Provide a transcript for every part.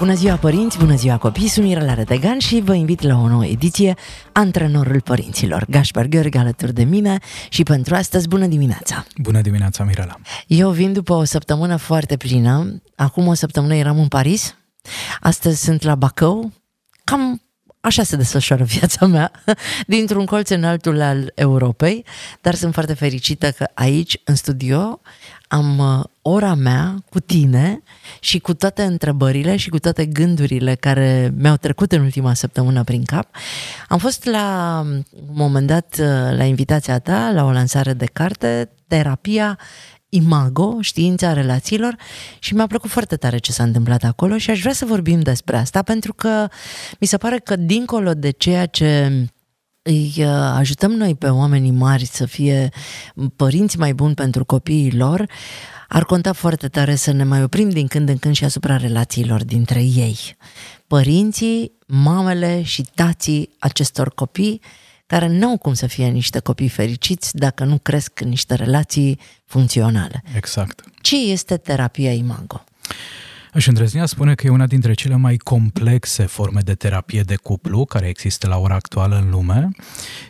Bună ziua părinți, bună ziua copii, sunt Mirela Retegan și vă invit la o nouă ediție Antrenorul Părinților. Gaspar Gheorghe alături de mine și pentru astăzi bună dimineața! Bună dimineața, Mirela! Eu vin după o săptămână foarte plină. Acum o săptămână eram în Paris, astăzi sunt la Bacău. Cam așa se desfășoară viața mea, dintr-un colț în altul al Europei, dar sunt foarte fericită că aici, în studio, am uh, ora mea cu tine și cu toate întrebările și cu toate gândurile care mi-au trecut în ultima săptămână prin cap. Am fost la un moment dat uh, la invitația ta, la o lansare de carte, Terapia Imago, știința relațiilor și mi-a plăcut foarte tare ce s-a întâmplat acolo și aș vrea să vorbim despre asta pentru că mi se pare că dincolo de ceea ce îi uh, ajutăm noi pe oamenii mari să fie părinți mai buni pentru copiii lor, ar conta foarte tare să ne mai oprim din când în când și asupra relațiilor dintre ei. Părinții, mamele și tații acestor copii care nu au cum să fie niște copii fericiți dacă nu cresc în niște relații funcționale. Exact. Ce este terapia imago? Aș îndrăznea spune că e una dintre cele mai complexe forme de terapie de cuplu care există la ora actuală în lume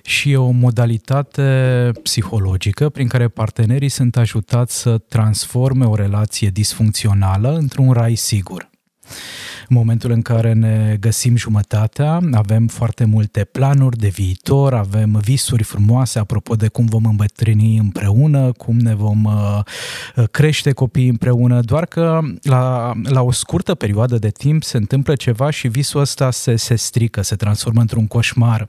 și e o modalitate psihologică prin care partenerii sunt ajutați să transforme o relație disfuncțională într-un rai sigur. În momentul în care ne găsim jumătatea, avem foarte multe planuri de viitor, avem visuri frumoase apropo de cum vom îmbătrâni împreună, cum ne vom uh, crește copiii împreună, doar că la, la o scurtă perioadă de timp se întâmplă ceva și visul ăsta se, se strică, se transformă într-un coșmar.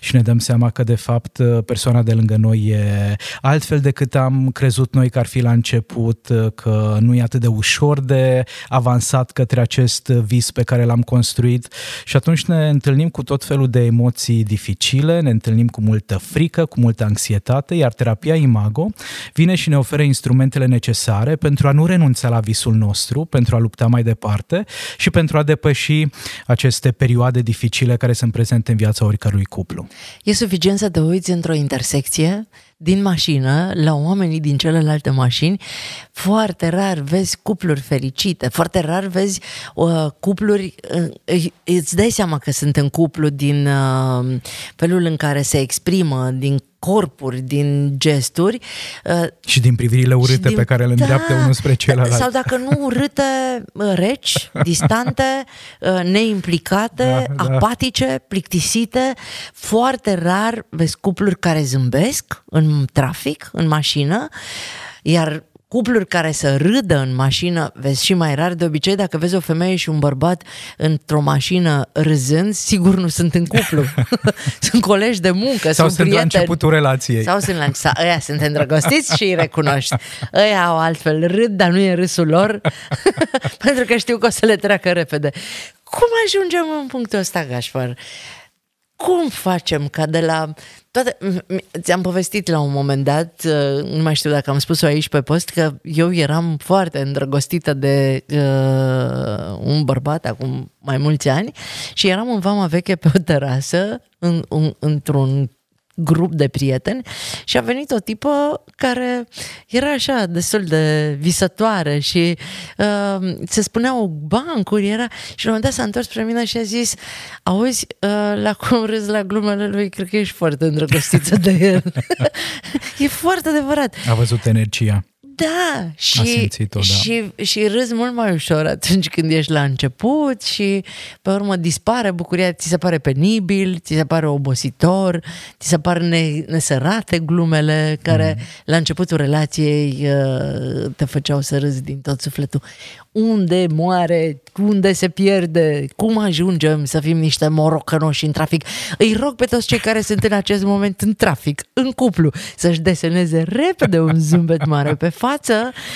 Și ne dăm seama că de fapt persoana de lângă noi e altfel decât am crezut noi că ar fi la început, că nu e atât de ușor de avansat către acest vis vis pe care l-am construit și atunci ne întâlnim cu tot felul de emoții dificile, ne întâlnim cu multă frică, cu multă anxietate, iar terapia Imago vine și ne oferă instrumentele necesare pentru a nu renunța la visul nostru, pentru a lupta mai departe și pentru a depăși aceste perioade dificile care sunt prezente în viața oricărui cuplu. E suficient să te uiți într-o intersecție din mașină la oamenii din celelalte mașini, foarte rar vezi cupluri fericite, foarte rar vezi uh, cupluri, uh, îți dai seama că sunt în cuplu din uh, felul în care se exprimă, din corpuri, din gesturi. Uh, și din privirile urâte din, pe care le îndreaptă da, unul spre celălalt. Sau dacă nu urâte, uh, reci, distante, uh, neimplicate, da, da. apatice, plictisite. Foarte rar vezi cupluri care zâmbesc în trafic, în mașină, iar cupluri care să râdă în mașină, vezi și mai rar, de obicei dacă vezi o femeie și un bărbat într-o mașină râzând, sigur nu sunt în cuplu. sunt colegi de muncă, Sau sunt, sunt prieteni. la începutul relației. Sau sunt la sau, ăia sunt îndrăgostiți și îi recunoști. Ăia au altfel, râd, dar nu e râsul lor, pentru că știu că o să le treacă repede. Cum ajungem în punctul ăsta, Gașpar? Cum facem ca de la toate, ți-am povestit la un moment dat, uh, nu mai știu dacă am spus-o aici pe post, că eu eram foarte îndrăgostită de uh, un bărbat acum mai mulți ani și eram în vama veche pe o terasă, în, un, într-un grup de prieteni și a venit o tipă care era așa destul de visătoare și uh, se spuneau bancuri era și la un moment dat s-a întors spre mine și a zis auzi, uh, la cum râzi la glumele lui, cred că ești foarte îndrăgostită de el. e foarte adevărat. A văzut energia. Da, și, da. și, și râzi mult mai ușor atunci când ești la început și pe urmă dispare bucuria, ți se pare penibil, ți se pare obositor, ți se pare ne, nesărate glumele care mm. la începutul relației uh, te făceau să râzi din tot sufletul unde moare, unde se pierde, cum ajungem să fim niște morocănoși în trafic. Îi rog pe toți cei care sunt în acest moment în trafic, în cuplu, să-și deseneze repede un zâmbet mare pe față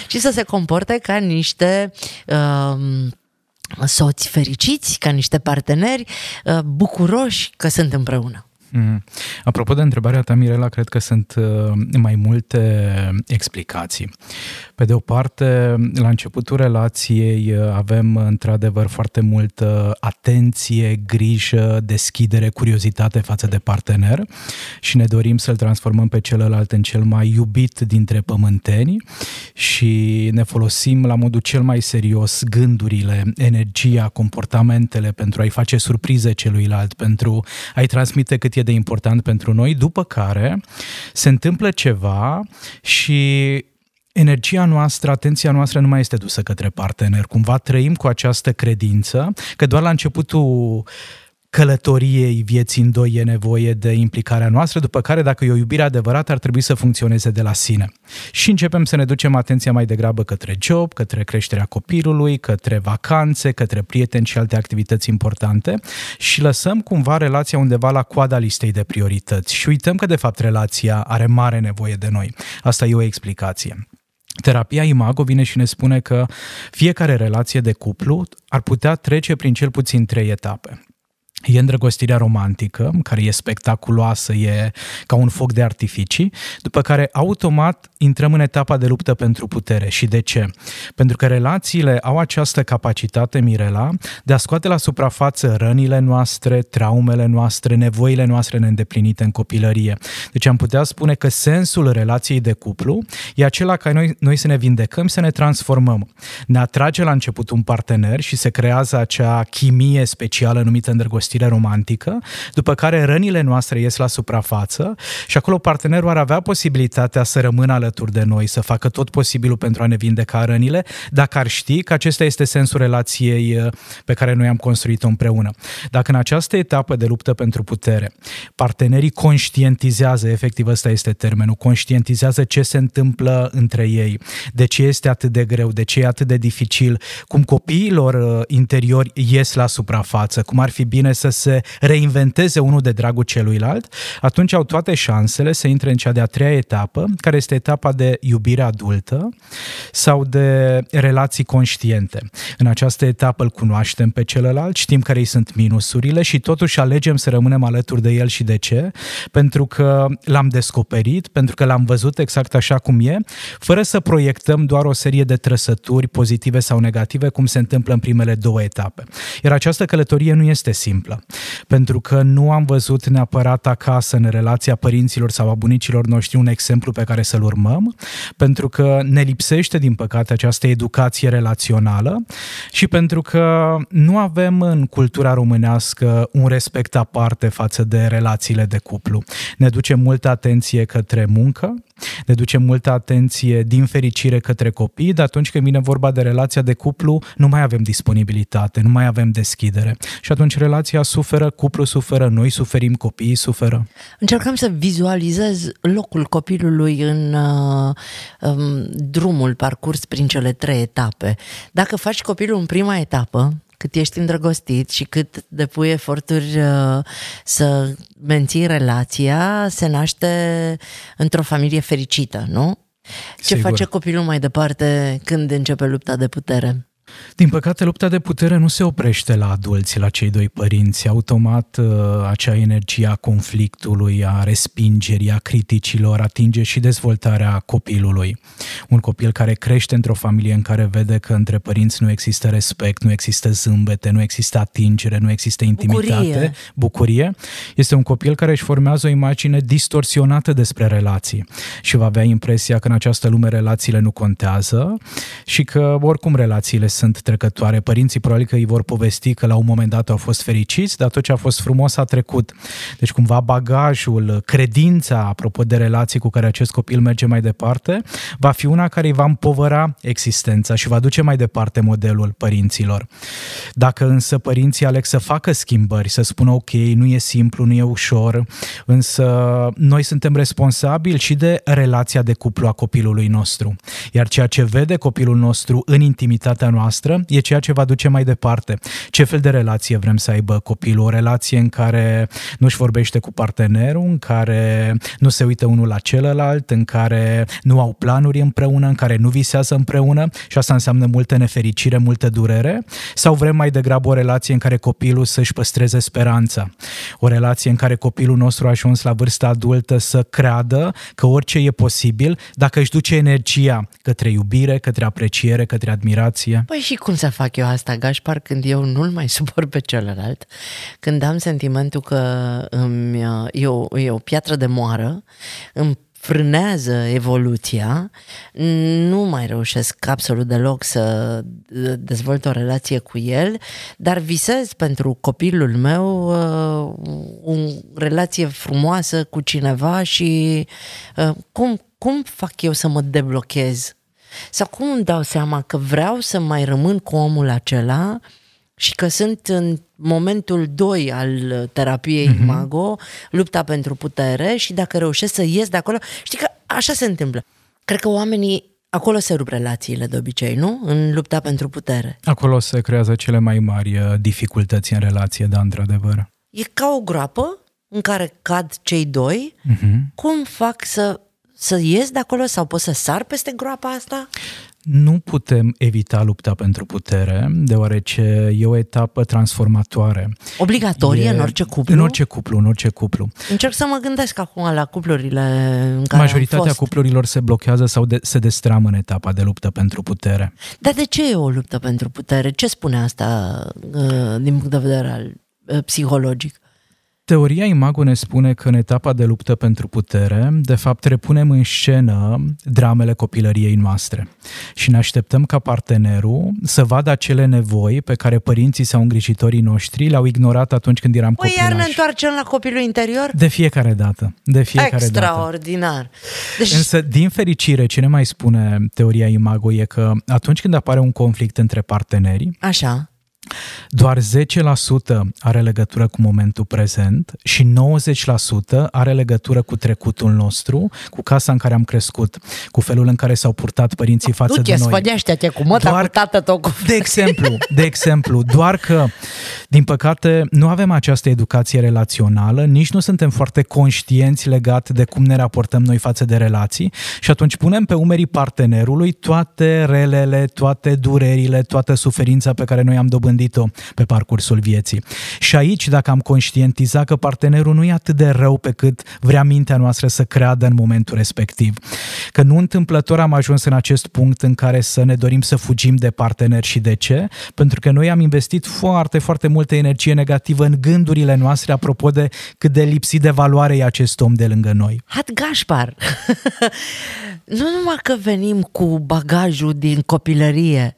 și să se comporte ca niște uh, soți fericiți, ca niște parteneri uh, bucuroși că sunt împreună. Mm. Apropo de întrebarea ta, Mirela, cred că sunt uh, mai multe explicații. Pe de o parte, la începutul relației uh, avem într-adevăr foarte multă atenție, grijă, deschidere, curiozitate față de partener și ne dorim să-l transformăm pe celălalt în cel mai iubit dintre pământeni și ne folosim la modul cel mai serios gândurile, energia, comportamentele pentru a-i face surprize celuilalt, pentru a-i transmite cât e de important pentru noi, după care se întâmplă ceva și energia noastră, atenția noastră nu mai este dusă către partener. Cumva trăim cu această credință că doar la începutul călătoriei vieții în doi e nevoie de implicarea noastră, după care, dacă e o iubire adevărată, ar trebui să funcționeze de la sine. Și începem să ne ducem atenția mai degrabă către job, către creșterea copilului, către vacanțe, către prieteni și alte activități importante și lăsăm cumva relația undeva la coada listei de priorități și uităm că, de fapt, relația are mare nevoie de noi. Asta e o explicație. Terapia Imago vine și ne spune că fiecare relație de cuplu ar putea trece prin cel puțin trei etape. E îndrăgostirea romantică, care e spectaculoasă, e ca un foc de artificii, după care automat intrăm în etapa de luptă pentru putere. Și de ce? Pentru că relațiile au această capacitate, Mirela, de a scoate la suprafață rănile noastre, traumele noastre, nevoile noastre neîndeplinite în copilărie. Deci am putea spune că sensul relației de cuplu e acela ca noi, noi să ne vindecăm, să ne transformăm. Ne atrage la început un partener și se creează acea chimie specială numită îndrăgostire îndrăgostire romantică, după care rănile noastre ies la suprafață și acolo partenerul ar avea posibilitatea să rămână alături de noi, să facă tot posibilul pentru a ne vindeca rănile, dacă ar ști că acesta este sensul relației uh, pe care noi am construit-o împreună. Dacă în această etapă de luptă pentru putere, partenerii conștientizează, efectiv ăsta este termenul, conștientizează ce se întâmplă între ei, de ce este atât de greu, de ce e atât de dificil, cum copiilor uh, interiori ies la suprafață, cum ar fi bine să se reinventeze unul de dragul celuilalt, atunci au toate șansele să intre în cea de-a treia etapă, care este etapa de iubire adultă sau de relații conștiente. În această etapă îl cunoaștem pe celălalt, știm care îi sunt minusurile și totuși alegem să rămânem alături de el și de ce? Pentru că l-am descoperit, pentru că l-am văzut exact așa cum e, fără să proiectăm doar o serie de trăsături pozitive sau negative, cum se întâmplă în primele două etape. Iar această călătorie nu este simplă simplă. Pentru că nu am văzut neapărat acasă, în relația părinților sau a bunicilor noștri, un exemplu pe care să-l urmăm, pentru că ne lipsește, din păcate, această educație relațională și pentru că nu avem în cultura românească un respect aparte față de relațiile de cuplu. Ne ducem multă atenție către muncă, ne ducem multă atenție din fericire către copii, dar atunci când vine vorba de relația de cuplu, nu mai avem disponibilitate, nu mai avem deschidere. Și atunci relația suferă, cuplu suferă, noi suferim, copiii suferă. Încercăm să vizualizez locul copilului în uh, um, drumul parcurs prin cele trei etape. Dacă faci copilul în prima etapă, cât ești îndrăgostit și cât depui eforturi uh, să menții relația, se naște într-o familie fericită, nu? Ce Sigur. face copilul mai departe când începe lupta de putere? Din păcate, lupta de putere nu se oprește la adulți, la cei doi părinți. Automat, uh, acea energie a conflictului, a respingerii, a criticilor atinge și dezvoltarea copilului. Un copil care crește într-o familie în care vede că între părinți nu există respect, nu există zâmbete, nu există atingere, nu există intimitate, bucurie, bucurie este un copil care își formează o imagine distorsionată despre relații și va avea impresia că în această lume relațiile nu contează și că oricum relațiile sunt trecătoare. Părinții probabil că îi vor povesti că la un moment dat au fost fericiți, dar tot ce a fost frumos a trecut. Deci cumva bagajul, credința, apropo de relații cu care acest copil merge mai departe, va fi una care îi va împovăra existența și va duce mai departe modelul părinților. Dacă însă părinții aleg să facă schimbări, să spună ok, nu e simplu, nu e ușor, însă noi suntem responsabili și de relația de cuplu a copilului nostru. Iar ceea ce vede copilul nostru în intimitatea noastră noastră e ceea ce va duce mai departe. Ce fel de relație vrem să aibă copilul? O relație în care nu-și vorbește cu partenerul, în care nu se uită unul la celălalt, în care nu au planuri împreună, în care nu visează împreună și asta înseamnă multă nefericire, multă durere? Sau vrem mai degrabă o relație în care copilul să-și păstreze speranța? O relație în care copilul nostru a ajuns la vârsta adultă să creadă că orice e posibil dacă își duce energia către iubire, către apreciere, către admirație. Păi și cum să fac eu asta, Gașpar, când eu nu-l mai suport pe celălalt, când am sentimentul că îmi, e, o, e o piatră de moară, îmi frânează evoluția, nu mai reușesc absolut deloc să dezvolt o relație cu el, dar visez pentru copilul meu uh, o relație frumoasă cu cineva și uh, cum, cum fac eu să mă deblochez? Sau cum îmi dau seama că vreau să mai rămân cu omul acela și că sunt în momentul 2 al terapiei mm-hmm. Imago, lupta pentru putere și dacă reușesc să ies de acolo, știi că așa se întâmplă. Cred că oamenii Acolo se rup relațiile de obicei, nu? În lupta pentru putere. Acolo se creează cele mai mari uh, dificultăți în relație, da, într-adevăr. E ca o groapă în care cad cei doi. Uh-huh. Cum fac să, să ies de acolo sau pot să sar peste groapa asta? Nu putem evita lupta pentru putere, deoarece e o etapă transformatoare. Obligatorie e, în orice cuplu? În orice cuplu, în orice cuplu. Încerc să mă gândesc acum la cuplurile în care Majoritatea fost. cuplurilor se blochează sau de, se destramă în etapa de luptă pentru putere. Dar de ce e o luptă pentru putere? Ce spune asta uh, din punct de vedere al uh, psihologic? Teoria Imago ne spune că în etapa de luptă pentru putere, de fapt, repunem în scenă dramele copilăriei noastre și ne așteptăm ca partenerul să vadă acele nevoi pe care părinții sau îngrijitorii noștri le-au ignorat atunci când eram păi copilași. iar ne întoarcem la copilul interior? De fiecare dată. De fiecare Extraordinar. Dată. Deci... Însă, din fericire, ce ne mai spune teoria Imago e că atunci când apare un conflict între parteneri, Așa doar 10% are legătură cu momentul prezent și 90% are legătură cu trecutul nostru, cu casa în care am crescut, cu felul în care s-au purtat părinții față de noi. te cu măta, doar, cu tată tot cu De exemplu, de exemplu, doar că, din păcate, nu avem această educație relațională, nici nu suntem foarte conștienți legat de cum ne raportăm noi față de relații și atunci punem pe umerii partenerului toate relele, toate durerile, toată suferința pe care noi am dobândit dobândit-o pe parcursul vieții. Și aici, dacă am conștientizat că partenerul nu e atât de rău pe cât vrea mintea noastră să creadă în momentul respectiv, că nu întâmplător am ajuns în acest punct în care să ne dorim să fugim de partener și de ce? Pentru că noi am investit foarte, foarte multă energie negativă în gândurile noastre apropo de cât de lipsit de valoare e acest om de lângă noi. Hat Gașpar! nu numai că venim cu bagajul din copilărie,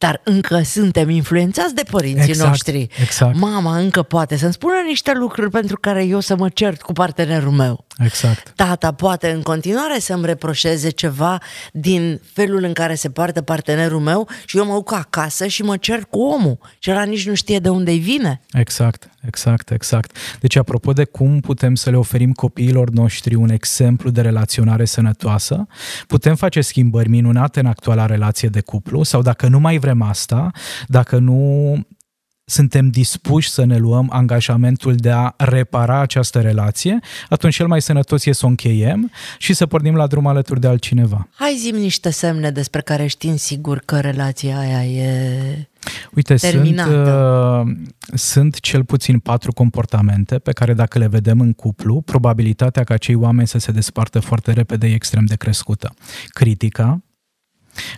dar încă suntem influențați de părinții exact, noștri. Exact. Mama încă poate să-mi spună niște lucruri pentru care eu să mă cert cu partenerul meu. Exact. Tata poate în continuare să-mi reproșeze ceva din felul în care se poartă partenerul meu și eu mă duc acasă și mă cer cu omul și ăla nici nu știe de unde-i vine. Exact, exact, exact. Deci apropo de cum putem să le oferim copiilor noștri un exemplu de relaționare sănătoasă, putem face schimbări minunate în actuala relație de cuplu sau dacă nu mai vrem asta, dacă nu suntem dispuși să ne luăm angajamentul de a repara această relație, atunci cel mai sănătos e să o încheiem și să pornim la drum alături de altcineva. Hai zi niște semne despre care știm sigur că relația aia e Uite, sunt, uh, sunt cel puțin patru comportamente pe care dacă le vedem în cuplu, probabilitatea ca cei oameni să se despartă foarte repede e extrem de crescută. Critica,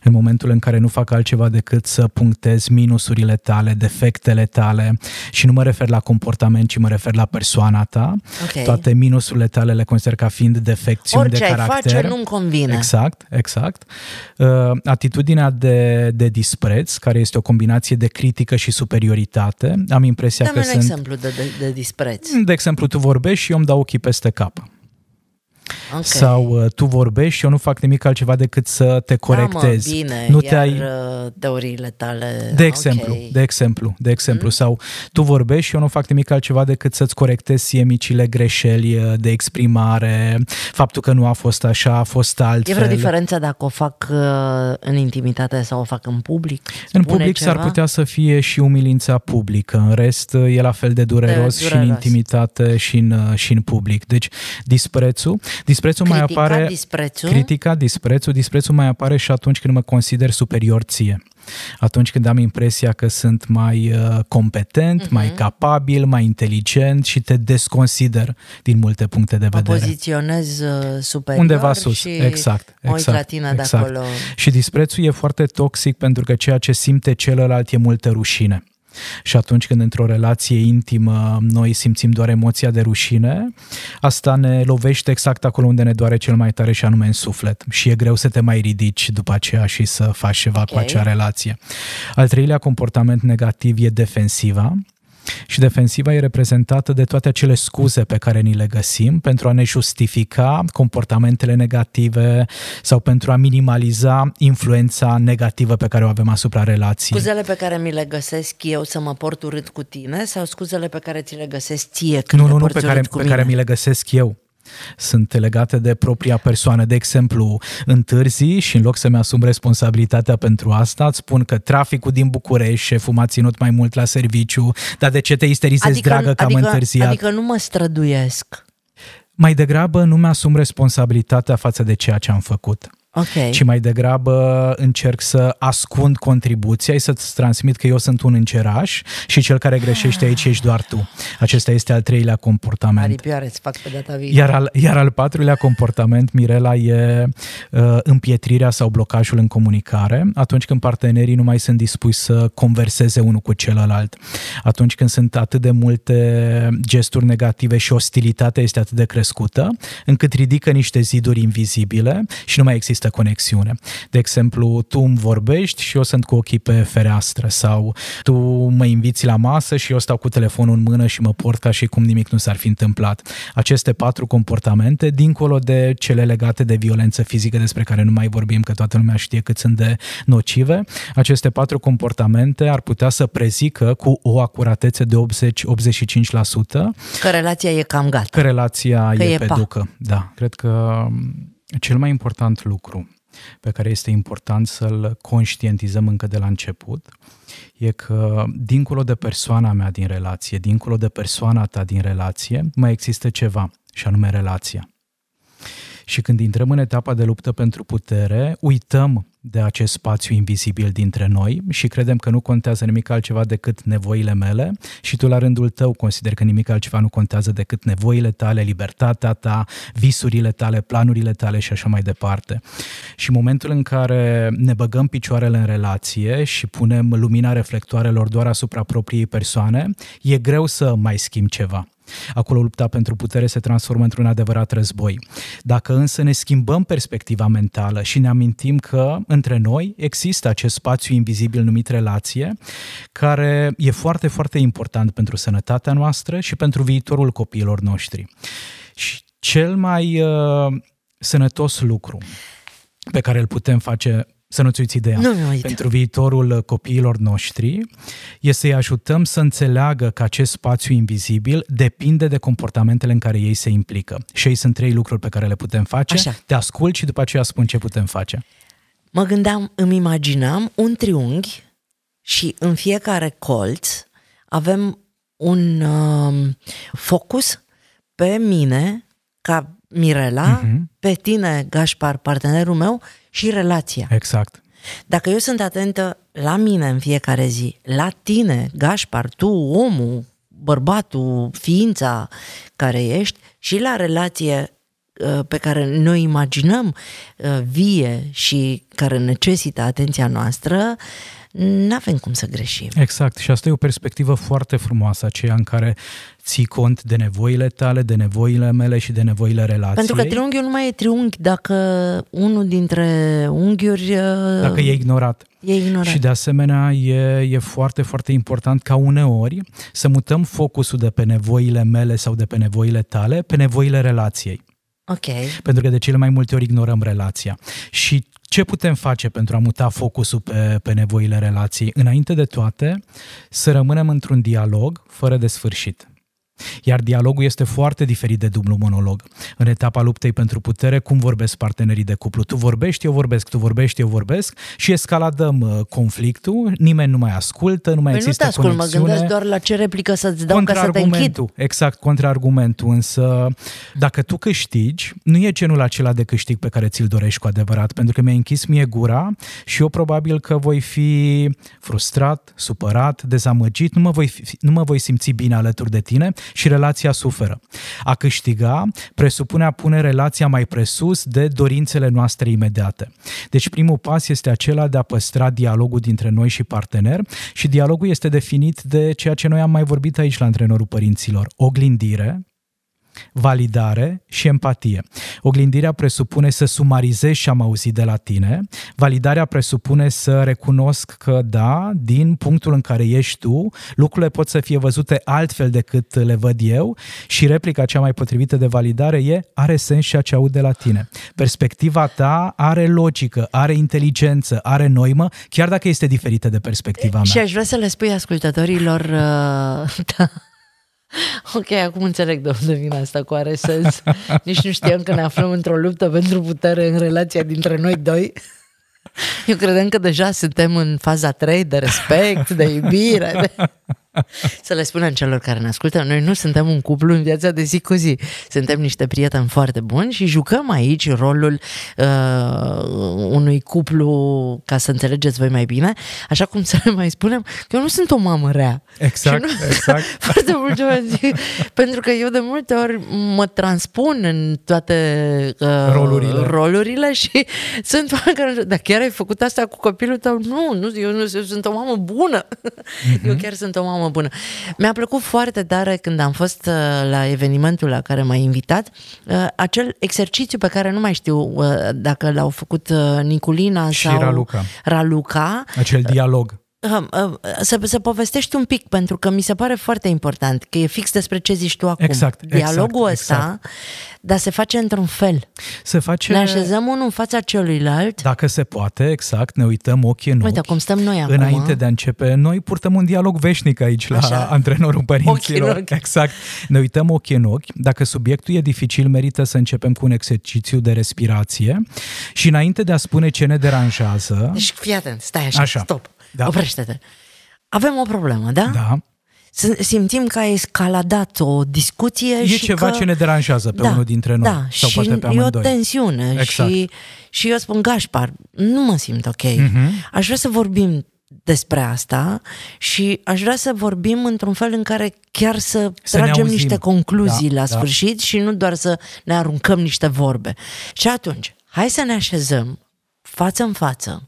în momentul în care nu fac altceva decât să punctez minusurile tale, defectele tale și nu mă refer la comportament, ci mă refer la persoana ta. Okay. Toate minusurile tale le consider ca fiind defecțiuni Orice de caracter. Orice face nu-mi convine. Exact, exact. Uh, atitudinea de, de dispreț, care este o combinație de critică și superioritate. Am impresia Dă-mi că un sunt... exemplu de, de, de dispreț. De exemplu, tu vorbești și eu îmi dau ochii peste cap. Ok. Sau uh, tu vorbești și eu nu fac nimic altceva decât să te corectez. Da, mă, bine, nu iar te ai uh, teoriile tale... de exemplu, ok. de exemplu, de exemplu, mm. sau tu vorbești și eu nu fac nimic altceva decât să-ți corectez ție micile greșeli uh, de exprimare, faptul că nu a fost așa, a fost E altfel. vreo diferență dacă o fac uh, în intimitate sau o fac în public? În Spune public ceva? s-ar putea să fie și umilința publică, în rest e la fel de dureros, De și în dureros. intimitate și în, uh, și în public. Deci disprețul, disprețul mai Critica, apare... disprețul? Critica, disprețul, disprețul mai apare și atunci când mă consider superior ție. Atunci când am impresia că sunt mai uh, competent, uh-huh. Mhm. mai capabil, mai inteligent și te desconsider din multe puncte de Mă vedere. poziționez uh, superior Undeva sus, și exact, mă uit exact, la tine de exact. acolo. Și disprețul e foarte toxic pentru că ceea ce simte celălalt e multă rușine. Și atunci când într-o relație intimă noi simțim doar emoția de rușine, asta ne lovește exact acolo unde ne doare cel mai tare și anume în suflet. Și e greu să te mai ridici după aceea și să faci ceva okay. cu Ok. acea relație. Al treilea comportament negativ e defensiva. Și defensiva e reprezentată de toate acele scuze pe care ni le găsim pentru a ne justifica comportamentele negative sau pentru a minimaliza influența negativă pe care o avem asupra relației. Scuzele pe care mi le găsesc eu să mă port urât cu tine sau scuzele pe care ți le găsesc ție când nu, te nu, nu, porți pe care, urât cu pe mine? care mi le găsesc eu. Sunt legate de propria persoană. De exemplu, întârzi și în loc să-mi asum responsabilitatea pentru asta, îți spun că traficul din București, șeful m-a ținut mai mult la serviciu, dar de ce te isterizezi, dragă, că adică, am întârziat? Adică nu mă străduiesc. Mai degrabă nu mi-asum responsabilitatea față de ceea ce am făcut. Ok. ci mai degrabă încerc să ascund contribuția, să-ți transmit că eu sunt un îngeraș și cel care greșește aici ești doar tu. Acesta este al treilea comportament. Aripioare îți fac pe data viitoare. Iar al, iar al patrulea comportament, Mirela, e uh, împietrirea sau blocajul în comunicare, atunci când partenerii nu mai sunt dispuși să converseze unul cu celălalt. Atunci când sunt atât de multe gesturi negative și ostilitatea este atât de crescută, încât ridică niște ziduri invizibile și nu mai există conexiune. De exemplu, tu îmi vorbești și eu sunt cu ochii pe fereastră sau tu mă inviți la masă și eu stau cu telefonul în mână și mă port ca și cum nimic nu s-ar fi întâmplat. Aceste patru comportamente, dincolo de cele legate de violență fizică despre care nu mai vorbim, că toată lumea știe cât sunt de nocive, aceste patru comportamente ar putea să prezică cu o acuratețe de 80-85% Că relația e cam gata. că relația Că e, e pe pa. ducă. Da, cred că m, cel mai important lucru pe care este important să-l conștientizăm încă de la început e că dincolo de persoana mea din relație, dincolo de persoana ta din relație, mai există ceva și anume relația. Și când intrăm în etapa de luptă pentru putere, uităm de acest spațiu invizibil dintre noi și credem că nu contează nimic altceva decât nevoile mele și tu la rândul tău consider că nimic altceva nu contează decât nevoile tale, libertatea ta, visurile tale, planurile tale și așa mai departe. Și în momentul în care ne băgăm picioarele în relație și punem lumina reflectoarelor doar asupra propriei persoane, e greu să mai schimbi ceva. Acolo lupta pentru putere se transformă într-un adevărat război. Dacă însă ne schimbăm perspectiva mentală și ne amintim că între noi există acest spațiu invizibil numit relație, care e foarte, foarte important pentru sănătatea noastră și pentru viitorul copiilor noștri. Și cel mai uh, sănătos lucru pe care îl putem face să nu-ți uiți ideea, Nu mi uit. pentru viitorul copiilor noștri, e să-i ajutăm să înțeleagă că acest spațiu invizibil depinde de comportamentele în care ei se implică. Și ei sunt trei lucruri pe care le putem face. Așa. Te ascult și după aceea spun ce putem face. Mă gândeam, îmi imaginam un triunghi și în fiecare colț avem un um, focus pe mine, ca Mirela, Mhm. pe tine, Gașpar, partenerul meu, și relația. Exact. Dacă eu sunt atentă la mine în fiecare zi, la tine, Gașpar, tu, omul, bărbatul, ființa care ești și la relație uh, pe care noi imaginăm uh, vie și care necesită atenția noastră, n-avem cum să greșim. Exact. Și asta e o perspectivă foarte frumoasă, aceea în care ții cont de nevoile tale, de nevoile mele și de nevoile relației. Pentru că triunghiul nu mai e triunghi dacă unul dintre unghiuri uh, dacă e ignorat. e ignorat. Și de asemenea e, e foarte, foarte important ca uneori să mutăm focusul de pe nevoile mele sau de pe nevoile tale pe nevoile relației. Ok. Pentru că de cele mai multe ori ignorăm relația. Și ce putem face pentru a muta focusul pe, pe nevoile relației? Înainte de toate, să rămânem într-un dialog fără de sfârșit. Iar dialogul este foarte diferit de dublu monolog. În etapa luptei pentru putere, cum vorbesc partenerii de cuplu? Tu vorbești, eu vorbesc, tu vorbești, eu vorbesc și escaladăm uh, conflictul, nimeni nu mai ascultă, nu mai Păi nu există te ascult, mă conexiune. gândesc doar la ce replică să-ți dau ca să te închid. Contraargumentul, exact, contraargumentul, însă dacă tu câștigi, nu e genul acela de câștig pe care ți-l dorești cu adevărat, pentru că mi-ai închis mie gura și eu probabil că voi fi frustrat, supărat, dezamăgit, nu mă voi, fi, nu mă voi simți bine alături de tine și relația suferă. A câștiga presupune a pune relația mai presus de dorințele noastre imediate. Deci primul pas este acela de a păstra dialogul dintre noi și partener și dialogul este definit de ceea ce noi am mai vorbit aici la antrenorul părinților. Oglindire, validare și empatie. Oglindirea presupune să sumarizez ce am auzit de la tine, validarea presupune să recunosc că da, din punctul în care ești tu, lucrurile pot să fie văzute altfel decât le văd eu și replica cea mai potrivită de validare e are sens ceea ce aud de la tine. Perspectiva ta are logică, are inteligență, are noimă, chiar dacă este diferită de perspectiva mea. Și aș vrea să le spui ascultătorilor... Uh, da. Ok, acum înțeleg de unde vine asta cu are sens. Nici nu știam că ne aflăm într-o luptă pentru putere în relația dintre noi doi. Eu credeam că deja suntem în faza 3 de respect, de iubire. De... Să le spunem celor care ne ascultă, noi nu suntem un cuplu în viața de zi cu zi. Suntem niște prieteni foarte buni și jucăm aici rolul uh, unui cuplu, ca să înțelegeți voi mai bine, așa cum să le mai spunem, că eu nu sunt o mamă rea. Exact, Și nu- exact. Foarte multe ori zic, pentru că eu de multe ori mă transpun în toate uh, Rolurile. rolurile și sunt oameni care, dar chiar ai făcut asta cu copilul tău? Nu, nu, eu, nu, eu sunt o mamă bună. Mhm. Eu chiar sunt o mamă bună. Mi-a plăcut foarte tare când am fost uh, la evenimentul la care m-ai invitat, uh, acel exercițiu pe care nu mai știu uh, dacă l-au făcut uh, Niculina Și sau Raluca. Raluca Acel dialog. Uh, uh, să, să povestești un pic, pentru că mi se pare foarte important, că e fix despre ce zici tu acum. Exact, Dialogul exact, ăsta, dar se face într-un fel. Se face... Ne așezăm unul în fața celuilalt. Dacă se poate, exact, ne uităm ochii în Uite ochi. cum stăm noi acum. Înainte de a începe, noi purtăm un dialog veșnic aici la Așa. antrenorul părinților. Ochi în ochi. Exact. Ne uităm ochii în ochi. Dacă subiectul e dificil, merită să începem cu un exercițiu de respirație și înainte de a spune ce ne deranjează, Deci fii atent, stai așa, Așa. stop, Da. oprește-te. Avem o problemă, da? da, S- Simțim că a escaladat o discuție e și ceva că... ce ne deranjează pe da, unul dintre noi Da, sau și poate pe e o amândoi. tensiune Exact. și, și eu spun, Gașpar, nu mă simt ok. Mhm. Aș vrea să vorbim despre asta și aș vrea să vorbim într-un fel în care chiar să, Să ne tragem auzim. niște concluzii Da, la da. sfârșit și nu doar să ne aruncăm niște vorbe. Și atunci, hai să ne așezăm față în față.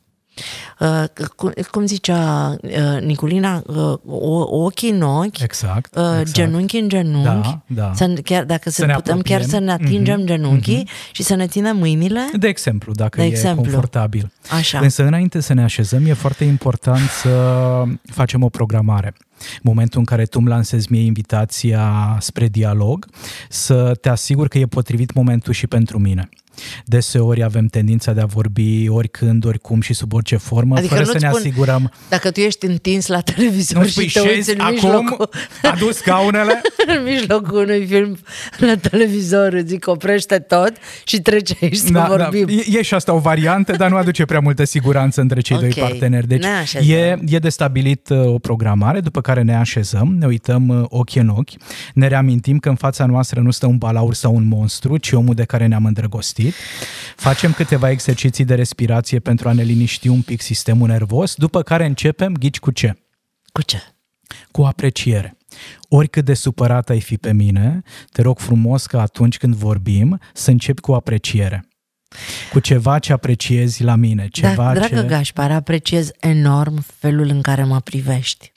Uh, cum, cum zicea uh, Niculina, uh, o- ochii în ochi, Exact, uh, exact. genunchi în genunchi, Da, da. Să, chiar, dacă Să să ne putem chiar apropiem. să ne atingem Mhm, genunchii și să ne ținem mâinile. De exemplu, dacă De e exemplu. confortabil. Așa. Însă înainte să ne așezăm, e foarte important să facem o programare. Momentul în care tu îmi lansezi mie invitația spre dialog, să te asiguri că e potrivit momentul și pentru mine. Deseori avem tendința de a vorbi oricând, oricum și sub orice formă, Adică fără nu-ți să ne spun- asigurăm. Dacă tu ești întins la televizor Nu spui și te uiți șezi în acum, mijlocul, adus scaunele, în mijlocul unui film la televizor, îți zic oprește tot și trece aici să vorbim. E, e și asta o variantă, dar nu aduce prea multă siguranță între cei doi Ok, parteneri. Deci ne așezăm. e, e de stabilit uh, o programare, după care ne așezăm, ne uităm uh, ochi în ochi, ne reamintim că în fața noastră nu stă un balaur sau un monstru, ci omul de care ne-am îndrăgostit. Facem câteva exerciții de respirație pentru a ne liniști un pic sistemul nervos, după care începem, ghici cu ce? Cu ce? cu apreciere. Oricât de supărat ai fi pe mine, te rog frumos că atunci când vorbim să începi cu apreciere. Cu ceva ce apreciezi la mine, ceva da, dragă ce... Gașpar, apreciez enorm felul în care mă privești.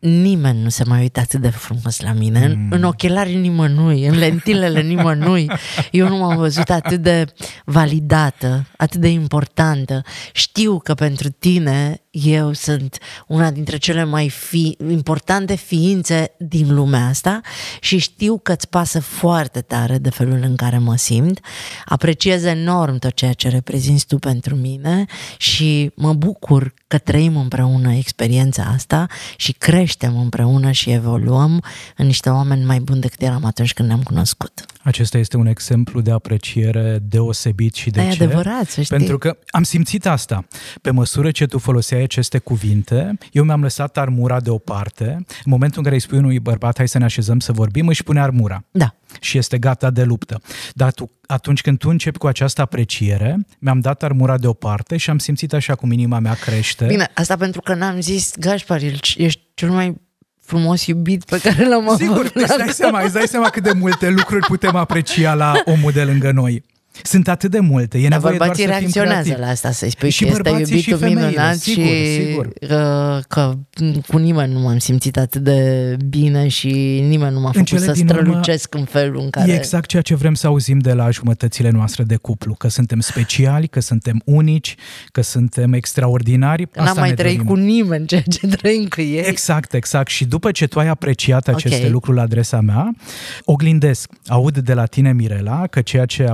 Nimeni nu se mai uită atât de frumos la mine, mm. în, în ochelarii nimănui, în lentilele nimănui. Eu nu m-am văzut atât de validată, atât de importantă. Știu că pentru tine eu sunt una dintre cele mai fi, importante ființe din lumea asta și știu că îți pasă foarte tare de felul în care mă simt. Apreciez enorm tot ceea ce reprezinți tu pentru mine și mă bucur că trăim împreună experiența asta și creștem împreună și evoluăm în niște oameni mai buni decât eram atunci când ne-am cunoscut. Acesta este un exemplu de apreciere deosebit și de Da, e ce? adevărat, să știi. Pentru că am simțit asta. Pe măsură ce tu foloseai aceste cuvinte, eu mi-am lăsat armura deoparte. În momentul în care îi spui unui bărbat, hai să ne așezăm să vorbim, își pune armura Da. și este gata de luptă. Dar tu, atunci când tu începi cu această apreciere, mi-am dat armura deoparte și am simțit așa cum inima mea crește. Bine, asta pentru că n-am zis, Gașpar, ești cel mai frumos iubit pe care l-am avut. Sigur, îți dai, seama, îți dai seama cât de multe lucruri putem aprecia la omul de lângă noi. Sunt atât de multe, e Dar nevoie doar bărbații să fim reacționează creativi. la asta, să-i spui Și că este bărbații și iubitul femeile, minunat sigur, și sigur. Că, că cu nimeni nu m-am simțit atât de bine și nimeni nu m-a făcut cele să din urmă, strălucesc în felul în care... E exact ceea ce vrem să auzim de la jumătățile noastre de cuplu, că suntem speciali, că suntem unici, că suntem extraordinari. Că n-am Asta mai ne trăit dorim. cu nimeni ceea ce trăim cu ei. Exact, exact. Și după ce tu ai apreciat aceste Ok. lucruri la adresa mea, oglindesc, aud de la tine, Mirela, că ceea ce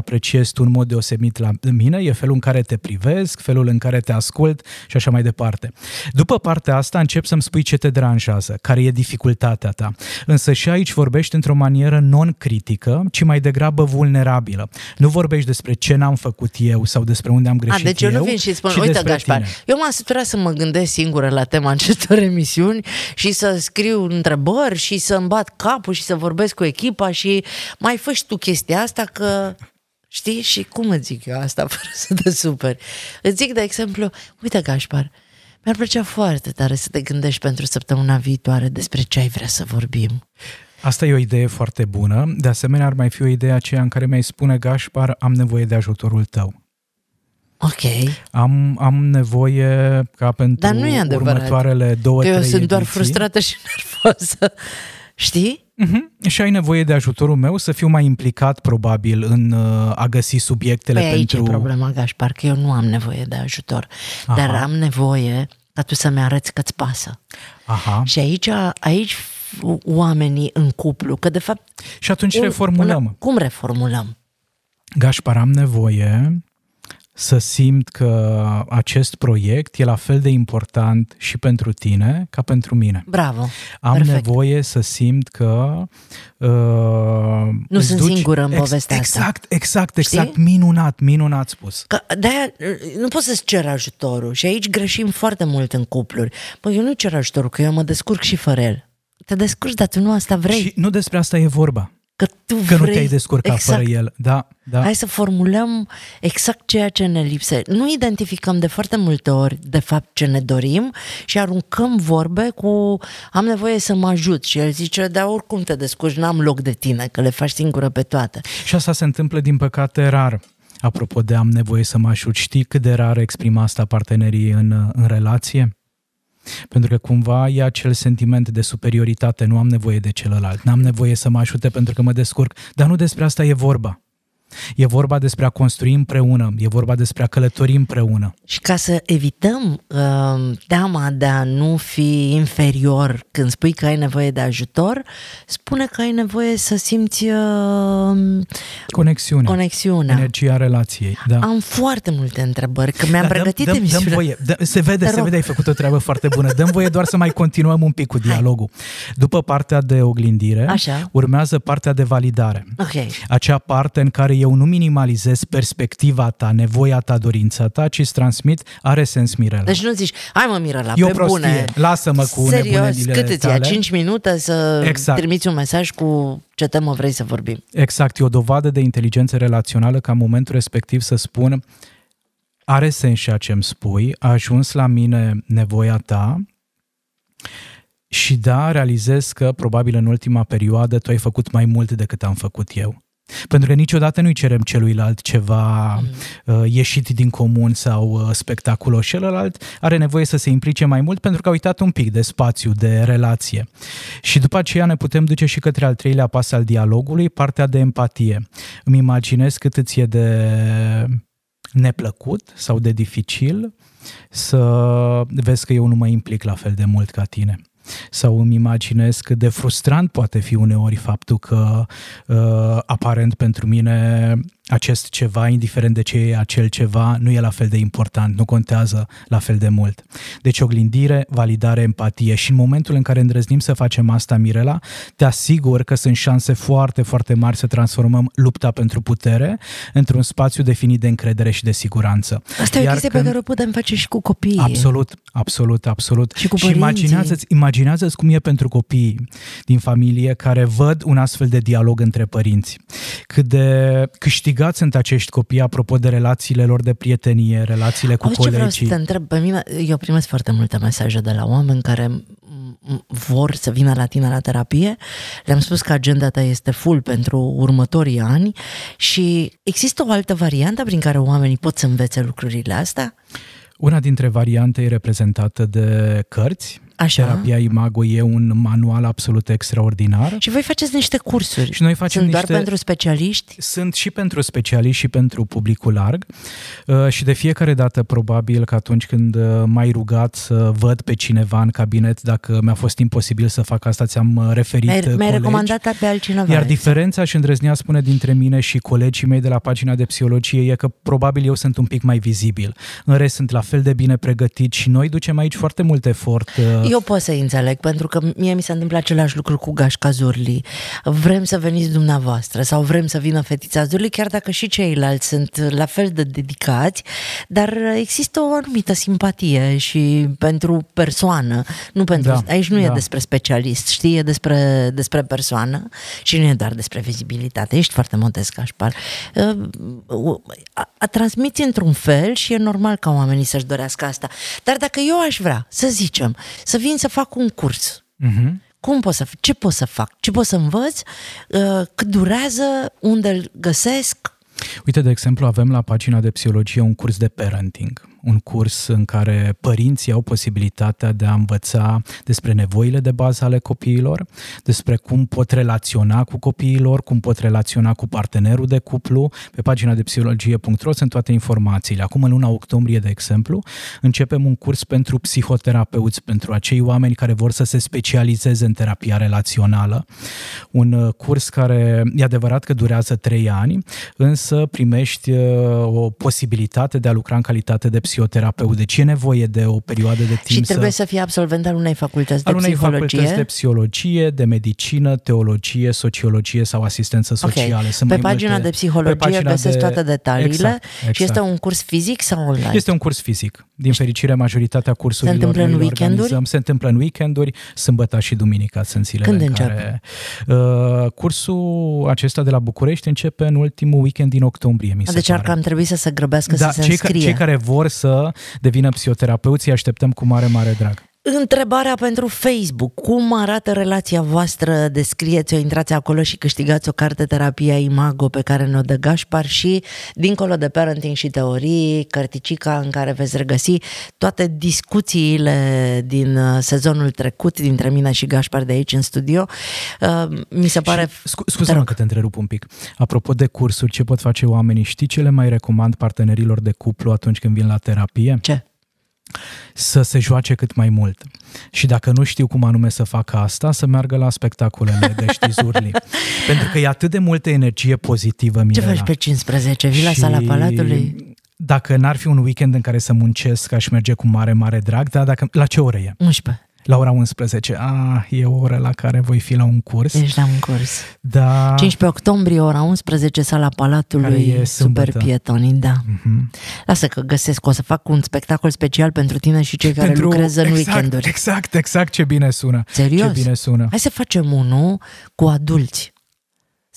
apreciezi tu în mod deosebit la mine e felul în care te privesc, felul în care te ascult și așa mai departe. După partea asta încep să-mi spui ce te deranjează, care e dificultatea ta. Însă și aici vorbești într-o manieră non-critică, ci mai degrabă vulnerabilă. Nu vorbești despre ce n-am făcut eu sau despre unde am A, greșit deci eu eu, nu vin și spun, ci uite despre Gașpar, tine. eu m-am săturat să mă gândesc singură la tema acestor emisiuni și să scriu întrebări și să-mi bat capul și să vorbesc cu echipa și mai fă și tu chestia asta că... Știi? Și cum îți zic eu asta fără să te superi? Îți zic, de exemplu, uite Gașpar, mi-ar plăcea foarte tare să te gândești pentru săptămâna viitoare despre ce ai vrea să vorbim. Asta e o idee foarte bună. De asemenea, ar mai fi o idee aceea în care mi-ai spune, Gașpar, am nevoie de ajutorul tău. Ok, Am, am nevoie ca pentru Dar nu e adevărat. următoarele două, că eu trei sunt doar ediții, frustrată și nervoasă. Știi? Mhm. Și ai nevoie de ajutorul meu să fiu mai implicat, probabil, în uh, a găsi subiectele Păi aici pentru... e problema, Gașpar, că eu nu am nevoie de ajutor, Aha. dar am nevoie ca tu să-mi arăți că-ți pasă. Aha. Și aici, aici f- oamenii în cuplu, că de fapt... Și atunci un- reformulăm. una- cum reformulăm? Gașpar, am nevoie să simt că acest proiect e la fel de important și pentru tine ca pentru mine. Bravo, Am perfect. nevoie să simt că uh, Nu îți sunt singură în povestea asta. exact, Exact, exact, Știi? minunat, minunat spus. Că de-aia nu poți să-ți cer ajutorul și aici greșim foarte mult în cupluri. Păi eu nu cer ajutorul, că eu mă descurc și fără el. Te descurci, dar tu nu asta vrei. Și nu despre asta e vorba, că tu că vrei... nu te-ai descurcat exact. fără el. Da, da. Hai să formulăm exact ceea ce ne lipsește. Nu identificăm de foarte multe ori, de fapt, ce ne dorim și aruncăm vorbe cu am nevoie să mă ajut. Și el zice, dar oricum te descurci, n-am loc de tine, că le faci singură pe toate. Și asta se întâmplă, din păcate, rar. Apropo de am nevoie să mă ajut, știi cât de rar exprimă asta partenerii în, în relație? Pentru că cumva e acel sentiment de superioritate, nu am nevoie de celălalt, n-am nevoie să mă ajute pentru că mă descurc, dar nu despre asta e vorba. E vorba despre a construi împreună, e vorba despre a călători împreună. Și ca să evităm uh, teama de a nu fi inferior când spui că ai nevoie de ajutor, spune că ai nevoie să simți uh, Conexiunea, conexiunea. energia relației. Da. Am foarte multe întrebări, că mi-am Da, pregătit dăm, dăm, dăm emisiunea. voie. Dă, se vede, Te se rog. vede, ai făcut o treabă foarte bună. Dăm voie doar să mai continuăm un pic cu dialogul. După partea de oglindire, Așa. urmează partea de validare. Ok. Acea parte în care eu nu minimalizez perspectiva ta, nevoia ta, dorința ta, ci îți transmit, are sens, Mirela. Deci nu zici, hai mă Mirela, E o pe prostie. bune. Lasă-mă cu Serios, nebunelile cât îți ia? tale. 5 minute să Exact. trimiți un mesaj cu ce temă vrei să vorbim. Exact, e o dovadă de inteligență relațională ca în momentul respectiv să spun are sens ceea ce îmi spui, a ajuns la mine nevoia ta și da, realizez că probabil în ultima perioadă tu ai făcut mai mult decât am făcut eu. Pentru că niciodată nu-i cerem celuilalt ceva mm. uh, ieșit din comun sau uh, spectaculos. Celălalt are nevoie să se implice mai mult pentru că a uitat un pic de spațiu, de relație. Și după aceea ne putem duce și către al treilea pas al dialogului, partea de empatie. Îmi imaginez cât îți e de neplăcut sau de dificil să vezi că eu nu mă implic la fel de mult ca tine sau îmi imaginez cât de frustrant poate fi uneori faptul că uh, aparent pentru mine acest ceva, indiferent de ce e acel ceva, nu e la fel de important, nu contează la fel de mult. Deci oglindire, validare, empatie și în momentul în care îndrăznim să facem asta, Mirela, te asigur că sunt șanse foarte, foarte mari să transformăm lupta pentru putere într-un spațiu definit de încredere și de siguranță. Asta Iar e o chestie când... pe care o putem face și cu copiii. Absolut, absolut, absolut. Și cu și imaginează-ți, imaginează-ți cum e pentru copiii din familie care văd un astfel de dialog între părinți. Cât de câștig câștigați sunt acești copii apropo de relațiile lor de prietenie, relațiile cu Auzi, colegii? Ce vreau să te întreb, pe mine, eu primesc foarte multe mesaje de la oameni care vor să vină la tine la terapie. Le-am spus că agenda ta este full pentru următorii ani și există o altă variantă prin care oamenii pot să învețe lucrurile astea? Una dintre variante e reprezentată de cărți, Așa. Terapia Imago e un manual absolut extraordinar. Și voi faceți niște cursuri. Și noi facem Sunt niște... doar pentru specialiști? Sunt și pentru specialiști și pentru publicul larg. Uh, și de fiecare dată, probabil că atunci când uh, m-ai rugat să văd pe cineva în cabinet, dacă mi-a fost imposibil să fac asta, ți-am uh, referit Mi-ai, mi-ai recomandat pe altcineva. Iar diferența și îndrăznea spune dintre mine și colegii mei de la pagina de psihologie e că probabil eu sunt un pic mai vizibil. În rest sunt la fel de bine pregătit și noi ducem aici foarte mult efort eu pot să înțeleg, pentru că mie mi se întâmplă același lucru cu Gașca Zurli. Vrem să veniți dumneavoastră sau vrem să vină fetița Zurli, chiar dacă și ceilalți sunt la fel de dedicați, dar există o anumită simpatie și pentru persoană, nu pentru... Da, aici nu da. e despre specialist, știi, e despre, despre persoană și nu e doar despre vizibilitate. Ești foarte modest, Gașpar. A, a transmiți într-un fel și e normal ca oamenii să-și dorească asta. Dar dacă eu aș vrea, să zicem, să să vin să fac un curs. Uh-huh. Cum pot să, ce pot să fac? Ce pot să învăț? Uh, cât durează? Unde îl găsesc? Uite, de exemplu, avem la pagina de psihologie un curs de parenting un curs în care părinții au posibilitatea de a învăța despre nevoile de bază ale copiilor, despre cum pot relaționa cu copiilor, cum pot relaționa cu partenerul de cuplu. Pe pagina de psihologie.ro sunt toate informațiile. Acum, în luna octombrie, de exemplu, începem un curs pentru psihoterapeuți, pentru acei oameni care vor să se specializeze în terapia relațională. Un uh, curs care e adevărat că durează trei ani, însă primești uh, o posibilitate de a lucra în calitate de psihoterapeut psihoterapeut, deci e nevoie de o perioadă de timp Și trebuie să, să fie absolvent al unei facultăți de al unei psihologie? facultăți de psihologie, de medicină, teologie, sociologie sau asistență socială. Okay. Sunt pe pagina multe... de psihologie pe pagina găsesc de... toate detaliile exact, exact. și este un curs fizic sau online? Este un curs fizic. Din fericire, majoritatea cursurilor se întâmplă în weekenduri? Se întâmplă în weekenduri, sâmbătă și duminica sunt zilele Când în începe? care... Uh, cursul acesta de la București începe în ultimul weekend din octombrie, mi se deci pare. ar cam trebui să se grăbească da, să se cei, înscrie. Ca, cei care vor să devină psihoterapeuți, îi așteptăm cu mare, mare drag. Întrebarea pentru Facebook. Cum arată relația voastră? Descrieți-o, intrați acolo și câștigați o carte terapia Imago pe care ne-o dă Gașpar și, dincolo de parenting și teorii, cărticica în care veți regăsi toate discuțiile din uh, sezonul trecut dintre mine și Gașpar de aici în studio. Uh, mi se pare... Scu- Scuze-mă că te întrerup un pic. Apropo de cursuri, ce pot face oamenii? Știi ce le mai recomand partenerilor de cuplu atunci când vin la terapie? Ce? Să se joace cât mai mult. Și dacă nu știu cum anume să fac asta, să meargă la spectacolele de știzurli. Pentru că e atât de multă energie pozitivă, Mirela. Ce faci pe 15? Vii la sala Palatului? Dacă n-ar fi un weekend în care să muncesc, aș merge cu mare, mare drag, dar dacă, la ce oră e? 11 la ora 11. Ah, e o oră la care voi fi la un curs. Ești la un curs. Da. 15 octombrie, ora 11, sala Palatului, e Super Pietonii, da. Mm-hmm. Lasă că găsesc, o să fac un spectacol special pentru tine și cei care pentru... lucrează în exact, weekenduri. Exact, exact, ce bine sună. Serios? Ce bine sună. Hai să facem unul cu adulți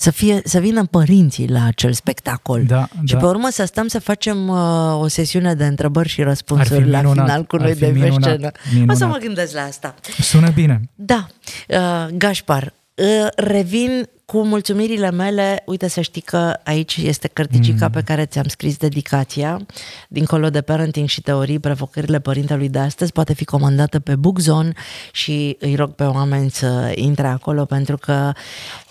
să, fie, să vină părinții la acel spectacol. Da, și da. pe urmă să stăm să facem uh, o sesiune de întrebări și răspunsuri la minunat, final cu noi de pe scenă. O să mă gândesc la asta. Sună bine. Da. Uh, Gașpar, uh, revin cu mulțumirile mele, uite să știi că aici este cărticica mm. pe care ți-am scris dedicația, dincolo de parenting și teorii, provocările părintelui de astăzi, poate fi comandată pe Bookzone și îi rog pe oameni să intre acolo pentru că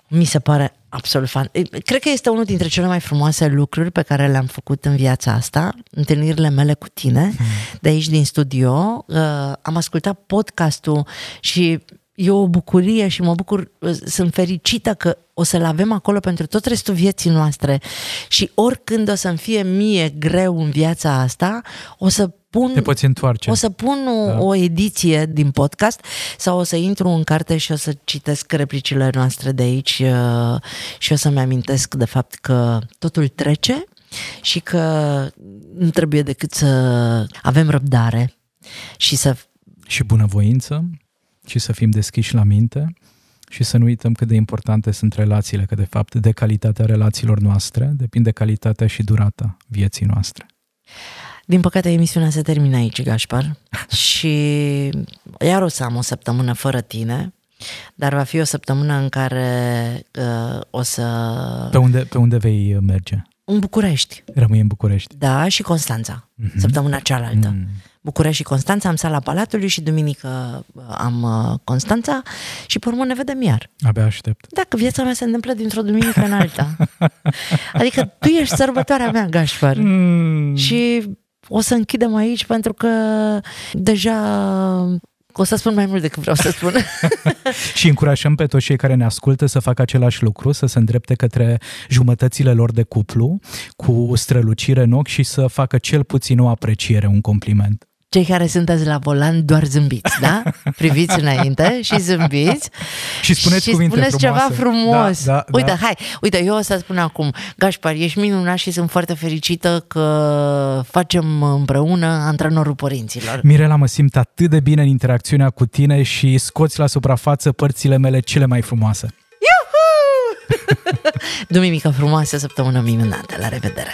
Mi se pare absolut fan. Cred că este unul dintre cele mai frumoase lucruri pe care le-am făcut în viața asta, întâlnirile mele cu tine, mm. de aici din studio. Uh, am ascultat podcastul și e o bucurie și mă bucur, uh, sunt fericită că o să-l avem acolo pentru tot restul vieții noastre și oricând o să-mi fie mie greu în viața asta, o să pun, Te poți întoarce. O să pun o, da. o ediție din podcast sau o să intru în carte și o să citesc replicile noastre de aici uh, și o să-mi amintesc de fapt că totul trece și că nu trebuie decât să avem răbdare și să... Și bunăvoință și să fim deschiși la minte și să nu uităm cât de importante sunt relațiile, că de fapt de calitatea relațiilor noastre depinde calitatea și durata vieții noastre. Din păcate, emisiunea se termină aici, Gașpar, și iar o să am o săptămână fără tine, dar va fi o săptămână în care uh, o să... Pe unde, pe unde vei merge? În București. Rămâi în București. Da, și Constanța, mm-hmm. săptămâna cealaltă. Mm. București și Constanța, am sala Palatului și duminică uh, am uh, Constanța și pe urmă ne vedem iar. Abia aștept. Dacă viața mea se întâmplă dintr-o duminică în alta. adică tu ești sărbătoarea mea, Gașpar. Mm. Și o să închidem aici pentru că deja o să spun mai mult decât vreau să spun. și încurajăm pe toți cei care ne ascultă să facă același lucru, să se îndrepte către jumătățile lor de cuplu cu strălucire în ochi și să facă cel puțin o apreciere, un compliment cei care sunteți la volan doar zâmbiți, da? Priviți înainte și zâmbiți și spuneți, și cuvinte spuneți frumoase. ceva frumos. Da, da, uite, da. hai, uite, eu o să spun acum, Gașpar, ești minunat și sunt foarte fericită că facem împreună antrenorul părinților. Mirela, mă simt atât de bine în interacțiunea cu tine și scoți la suprafață părțile mele cele mai frumoase. Duminică frumoasă, săptămână minunată. La revedere!